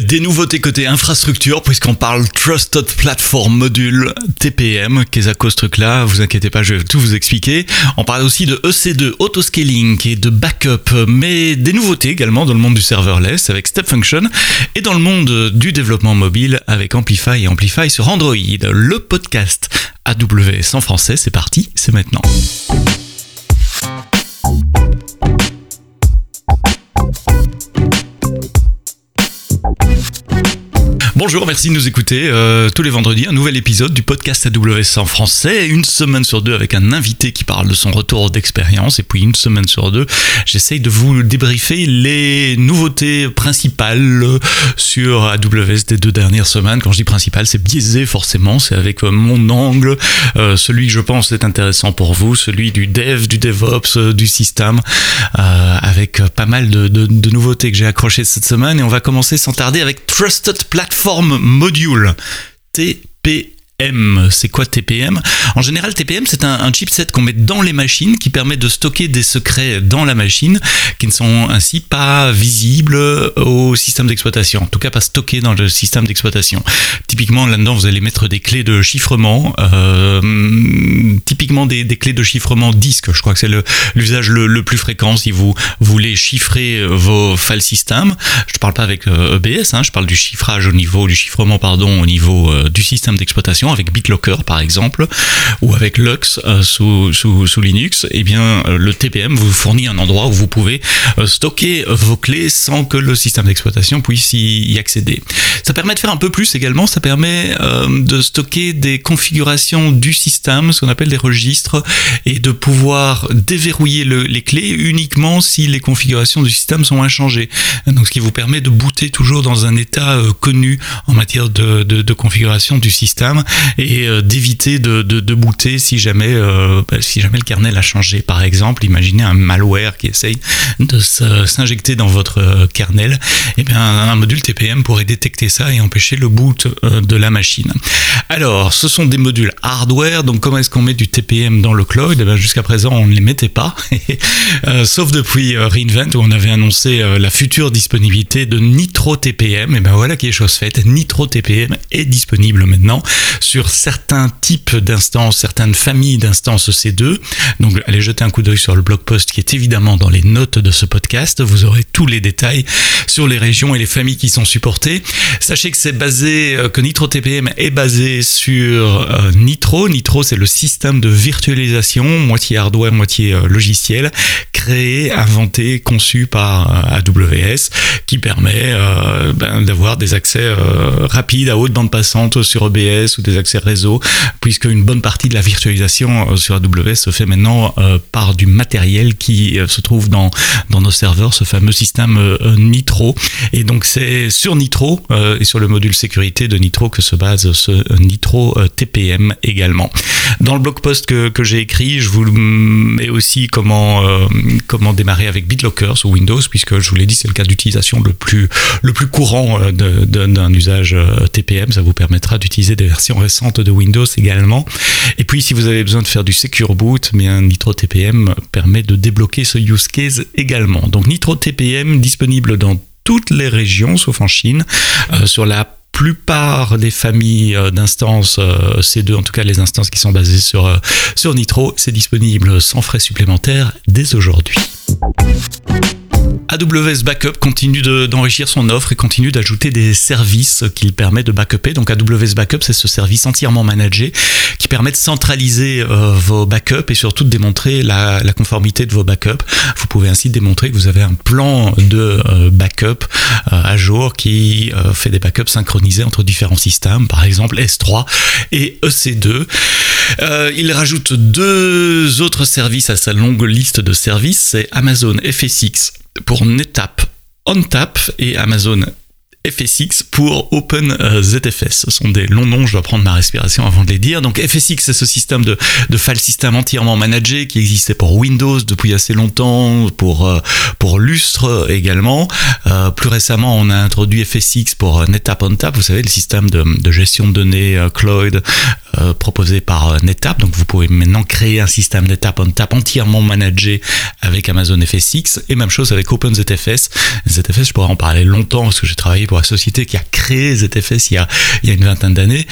Des nouveautés côté infrastructure, puisqu'on parle Trusted Platform Module TPM, qu'est-ce truc-là, vous inquiétez pas, je vais tout vous expliquer. On parle aussi de EC2, Autoscaling et de backup, mais des nouveautés également dans le monde du serverless avec Step Function et dans le monde du développement mobile avec Amplify et Amplify sur Android. Le podcast AWS en français, c'est parti, c'est maintenant. Bonjour, merci de nous écouter euh, tous les vendredis, un nouvel épisode du podcast AWS en français, une semaine sur deux avec un invité qui parle de son retour d'expérience, et puis une semaine sur deux, j'essaye de vous débriefer les nouveautés principales sur AWS des deux dernières semaines. Quand je dis principales, c'est biaisé forcément, c'est avec mon angle, euh, celui que je pense est intéressant pour vous, celui du dev, du DevOps, euh, du système, avec pas mal de, de nouveautés que j'ai accrochées cette semaine, et on va commencer sans tarder avec Trusted Platform module TP c'est quoi TPM En général, TPM, c'est un, chipset qu'on met dans les machines qui permet de stocker des secrets dans la machine qui ne sont ainsi pas visibles au système d'exploitation. En tout cas, pas stockés dans le système d'exploitation. Typiquement, là-dedans, vous allez mettre des clés de chiffrement, euh, typiquement des, clés de chiffrement disque. Je crois que c'est l'usage le, plus fréquent si vous voulez chiffrer vos file systems. Je ne parle pas avec EBS, e hein, je parle du chiffrage au niveau du chiffrement, pardon, au niveau euh, du système d'exploitation avec BitLocker par exemple, ou avec Lux euh, sous, Linux, eh bien euh, le TPM vous fournit un endroit où vous pouvez euh, stocker vos clés sans que le système d'exploitation puisse y, accéder. Ça permet de faire un peu plus également, ça permet de stocker des configurations du système, ce qu'on appelle des registres, et de pouvoir déverrouiller les clés uniquement si les configurations du système sont inchangées. Donc ce qui vous permet de booter toujours dans un état connu en matière de, de configuration du système et euh, d'éviter de, de, booter si jamais, euh, bah, si jamais le kernel a changé. Par exemple, imaginez un malware qui essaye de s'injecter dans votre euh, kernel. Et eh bien, un module TPM pourrait détecter ça et empêcher le boot de la machine. Alors, ce sont des modules hardware. Donc, comment est-ce qu'on met du TPM dans le cloud? Eh Jusqu'à présent, on ne les mettait pas. sauf depuis Reinvent où on avait annoncé la future disponibilité de Nitro TPM. Et bien voilà qui est chose faite. Nitro TPM est disponible maintenant sur certains types d'instances, certaines familles d'instances C2. Donc allez jeter un coup d'œil sur le blog post qui est évidemment dans les notes de ce podcast. Vous aurez tous les détails sur les régions et les familles qui sont supportées. Sachez que c'est basé, euh, que Nitro TPM est basé sur euh, Nitro. Nitro, c'est le système de virtualisation, moitié hardware, moitié euh, logiciel, créé, inventé, conçu par AWS, qui permet ben, d'avoir des accès rapides à haute bande passante sur OBS ou des accès réseau, puisque une bonne partie de la virtualisation euh, sur AWS se fait maintenant euh, par du matériel qui euh, se trouve dans, dans nos serveurs, ce fameux système Nitro. Et donc c'est sur Nitro et sur le module sécurité de Nitro que se base ce Nitro TPM également. Dans le blog post que, que j'ai écrit, je vous mets aussi comment, comment démarrer avec BitLocker sur Windows, puisque je vous l'ai dit, c'est le cas d'utilisation le plus, le plus courant d'un usage TPM. Ça vous permettra d'utiliser des versions de Windows également. Et puis si vous avez besoin de faire du Secure Boot, un Nitro TPM permet de débloquer ce use case également. Donc Nitro TPM disponible dans toutes les régions, sauf en Chine, euh, sur la plupart des familles euh, d'instances euh, C2, en tout cas les instances qui sont basées sur, sur Nitro, c'est disponible sans frais supplémentaires dès aujourd'hui. AWS Backup continue d'enrichir son offre et continue d'ajouter des services qu'il permet de backuper. Donc AWS Backup, c'est ce service entièrement managé qui permet de centraliser euh, vos backups et surtout de démontrer la, conformité de vos backups. Vous pouvez ainsi démontrer que vous avez un plan de euh, backup euh, à jour qui fait des backups synchronisés entre différents systèmes, par exemple S3 et EC2. Il rajoute deux autres services à sa longue liste de services, c'est Amazon FSX pour NetApp, OnTap et Amazon FSX pour OpenZFS. Ce sont des longs noms, je dois prendre ma respiration avant de les dire. Donc FSX, c'est ce système de, de file system entièrement managé qui existait pour Windows depuis assez longtemps, pour, euh, pour Lustre également. Euh, plus récemment, on a introduit FSX pour NetApp OnTap, vous savez, le système de, de gestion de données euh, cloud proposé par NetApp. Donc vous pouvez maintenant créer un système NetApp OnTap entièrement managé avec Amazon FSX. Et même chose avec OpenZFS. ZFS, je pourrais en parler longtemps parce que j'ai travaillé la société qui a créé ZFS il y a, il y a une vingtaine d'années,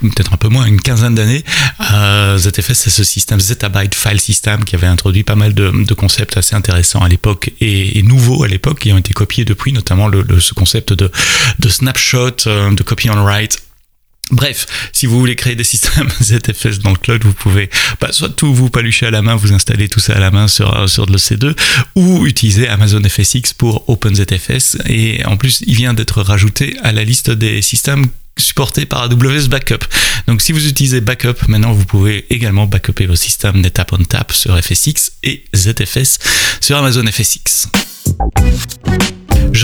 peut-être un peu moins, une quinzaine d'années. Euh, ZFS, c'est ce système Zettabyte File System qui avait introduit pas mal de, concepts assez intéressants à l'époque et, nouveaux à l'époque qui ont été copiés depuis, notamment ce concept de, de snapshot, euh, de copy on write Bref, si vous voulez créer des systèmes ZFS dans le cloud, vous pouvez bah, soit tout vous palucher à la main, vous installer tout ça à la main sur, sur le C2, ou utiliser Amazon FSX pour OpenZFS. Et en plus, il vient d'être rajouté à la liste des systèmes supportés par AWS Backup. Donc si vous utilisez Backup, maintenant vous pouvez également backuper vos systèmes NetApp OnTap sur FSX et ZFS sur Amazon FSX.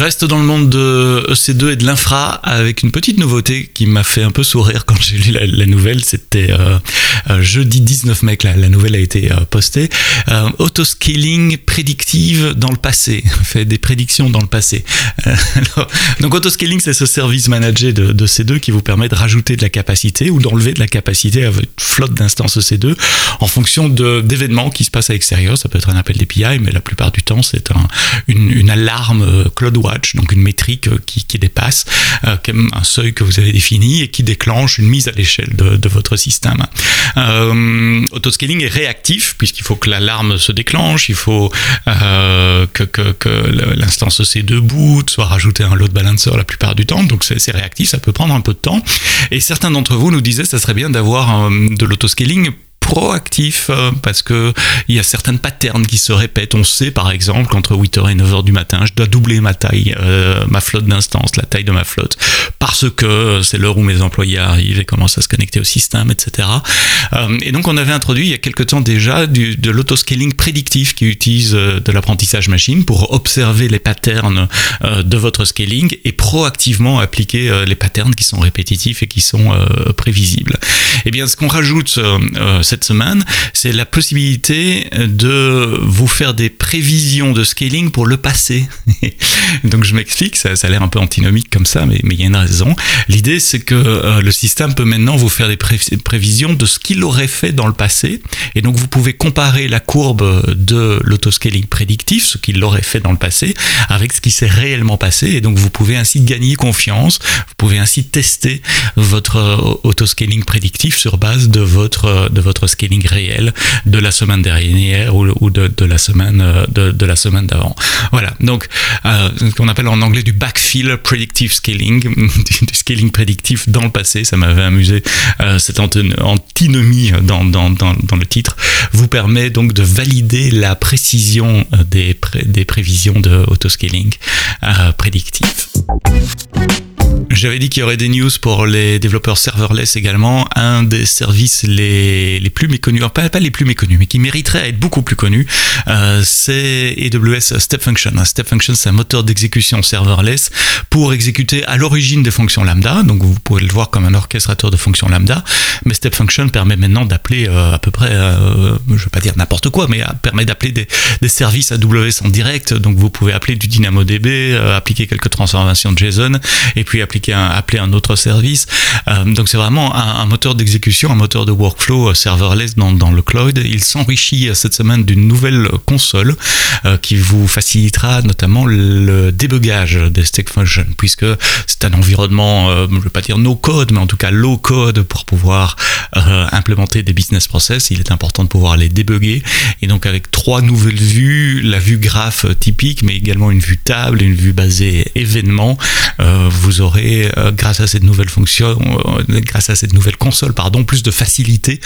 Je reste dans le monde de EC2 et de l'infra avec une petite nouveauté qui m'a fait un peu sourire quand j'ai lu la, nouvelle. C'était euh, jeudi 19 mai, la, la nouvelle a été euh, postée. Euh, autoscaling prédictive dans le passé. Fait des prédictions dans le passé. Alors, donc autoscaling, c'est ce service managé de, de C2 qui vous permet de rajouter de la capacité ou d'enlever de la capacité à votre flotte d'instances EC2 en fonction d'événements qui se passent à l'extérieur. Ça peut être un appel d'API, mais la plupart du temps, c'est un, une, une alarme cloud watch, donc une métrique euh, qui, qui dépasse euh, un seuil que vous avez défini et qui déclenche une mise à l'échelle de, de, votre système. Euh, autoscaling est réactif puisqu'il faut que l'alarme se déclenche, il faut euh, que, que, que l'instance C2 boot, soit rajouté un load balancer la plupart du temps, donc c'est réactif, ça peut prendre un peu de temps. Et certains d'entre vous nous disaient ça serait bien d'avoir euh, de l'autoscaling proactif euh, parce que il y a certaines patterns qui se répètent. On sait par exemple qu'entre 8h et 9h du matin, je dois doubler ma taille, euh, ma flotte d'instance, la taille de ma flotte, parce que c'est l'heure où mes employés arrivent et commencent à se connecter au système, etc. Euh, et donc on avait introduit il y a quelque temps déjà du, de l'autoscaling prédictif qui utilise de l'apprentissage machine pour observer les patterns de votre scaling et proactivement appliquer les patterns qui sont répétitifs et qui sont prévisibles. Et eh bien ce qu'on rajoute cette semaine, c'est la possibilité de vous faire des prévisions de scaling pour le passé. Donc je m'explique, ça, ça, a l'air un peu antinomique comme ça, mais, mais il y a une raison. L'idée, c'est que euh, le système peut maintenant vous faire des pré prévisions de ce qu'il aurait fait dans le passé, et donc vous pouvez comparer la courbe de l'autoscaling prédictif, ce qu'il aurait fait dans le passé, avec ce qui s'est réellement passé, et donc vous pouvez ainsi gagner confiance, vous pouvez ainsi tester votre euh, autoscaling prédictif sur base de votre, euh, de votre scaling réel de la semaine dernière ou, de, la semaine euh, de, la semaine d'avant. Voilà, donc euh, ce qu'on appelle en anglais du backfill predictive scaling, du, scaling prédictif dans le passé, ça m'avait amusé euh, cette antinomie dans, dans, dans, dans, le titre, vous permet donc de valider la précision des, des prévisions de autoscaling prédictif. J'avais dit qu'il y aurait des news pour les développeurs serverless également. Un des services les, les plus méconnus, pas, pas les plus méconnus, mais qui mériterait à être beaucoup plus connu, euh, c'est AWS Step Function. Step Function, c'est un moteur d'exécution serverless pour exécuter à l'origine des fonctions lambda. Donc vous pouvez le voir comme un orchestrateur de fonctions lambda. Mais Step Function permet maintenant d'appeler euh, à peu près, euh, je ne vais pas dire n'importe quoi, mais permet d'appeler des, des, services AWS en direct. Donc vous pouvez appeler du DynamoDB, appliquer quelques transformations de JSON et puis appliquer un, appeler un autre service. Euh, donc c'est vraiment un, moteur d'exécution, un moteur de workflow serverless dans, le cloud. Il s'enrichit cette semaine d'une nouvelle console euh, qui vous facilitera notamment le débugage des Step Function, puisque c'est un environnement, euh, je ne vais pas dire no code, mais en tout cas low code pour pouvoir euh, implémenter des business process. Il est important de pouvoir les débugger. Et donc avec trois nouvelles vues, la vue graphe typique, mais également une vue table, une vue basée événement, euh, vous aurez, euh, grâce à cette nouvelle fonction, euh, grâce à cette nouvelle console, pardon, plus de facilité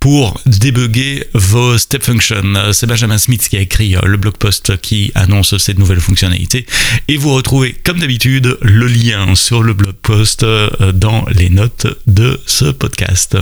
pour débugger vos step functions. Euh, c'est Benjamin Smith qui a écrit le blog post qui annonce cette nouvelle fonctionnalité. Et vous retrouvez, comme d'habitude, le lien sur le blog post dans les notes de ce podcast.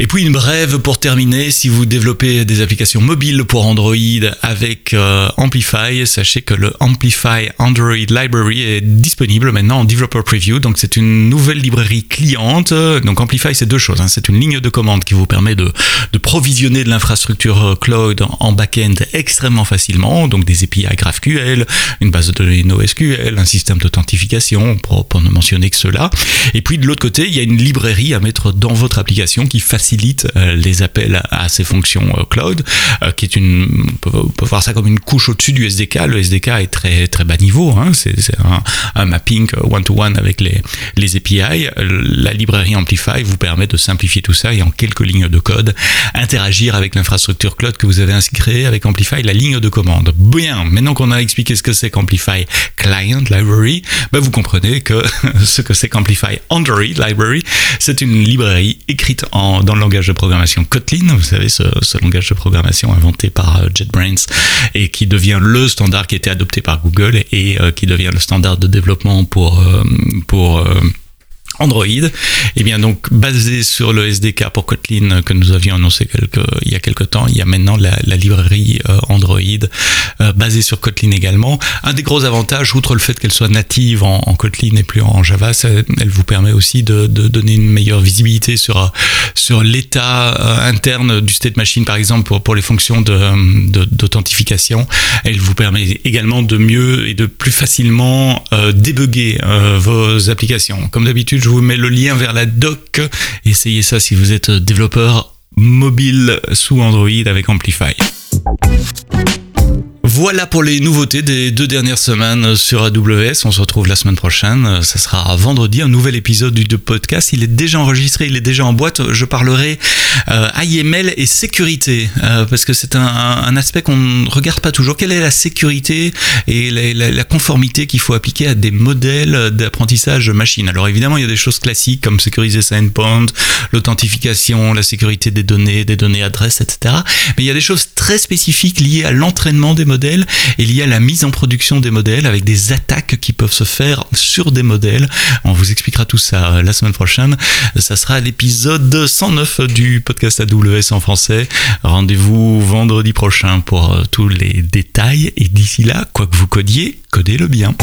Et puis une brève pour terminer, si vous développez des applications mobiles pour Android avec euh, Amplify, sachez que le Amplify Android Library est disponible maintenant en Developer Preview. Donc c'est une nouvelle librairie cliente. Donc Amplify c'est deux choses. Hein. C'est une ligne de commande qui vous permet de, de provisionner de l'infrastructure cloud en back-end extrêmement facilement. Donc des API GraphQL, une base de données NoSQL, un système d'authentification pour, pour ne mentionner que cela. Et puis de l'autre côté, il y a une librairie à mettre dans votre application qui facilite facilite les appels à ces fonctions cloud, qui est une, on peut, voir ça comme une couche au-dessus du SDK. Le SDK est très très bas niveau, hein. c'est un, un, mapping one-to-one avec les, les API. La librairie Amplify vous permet de simplifier tout ça et en quelques lignes de code interagir avec l'infrastructure cloud que vous avez ainsi créée avec Amplify, la ligne de commande. Bien, maintenant qu'on a expliqué ce que c'est qu'Amplify Client Library, ben vous comprenez que ce que c'est qu'Amplify Android Library, c'est une librairie écrite en, dans le langage de programmation Kotlin, vous savez, ce, ce langage de programmation inventé par euh, JetBrains et qui devient le standard qui était adopté par Google et euh, qui devient le standard de développement pour, euh, pour Android, et eh bien donc basé sur le SDK pour Kotlin que nous avions annoncé quelques, il y a quelques temps, il y a maintenant la, librairie euh, Android euh, basée sur Kotlin également. Un des gros avantages, outre le fait qu'elle soit native en, Kotlin et plus en Java, elle vous permet aussi de, donner une meilleure visibilité sur sur l'état euh, interne du state machine, par exemple pour, pour les fonctions d'authentification. elle vous permet également de mieux et de plus facilement débugger vos applications. Comme d'habitude, je vous mets le lien vers la doc. Essayez ça si vous êtes développeur mobile sous Android avec Amplify. Voilà pour les nouveautés des deux dernières semaines sur AWS. On se retrouve la semaine prochaine. Ça sera vendredi, un nouvel épisode du podcast. Il est déjà enregistré, il est déjà en boîte. Je parlerai euh, IML et sécurité euh, parce que c'est un, aspect qu'on ne regarde pas toujours. Quelle est la sécurité et la, conformité qu'il faut appliquer à des modèles d'apprentissage machine? Alors évidemment, il y a des choses classiques comme sécuriser sa endpoint, l'authentification, la sécurité des données, des données adresses, etc. Mais il y a des choses très spécifiques liées à l'entraînement des modèles il y a la mise en production des modèles avec des attaques qui peuvent se faire sur des modèles. On vous expliquera tout ça euh, la semaine prochaine. Ça sera l'épisode 109 du podcast AWS en français. Rendez-vous vendredi prochain pour euh, tous les détails et d'ici là, quoi que vous codiez, codez-le bien.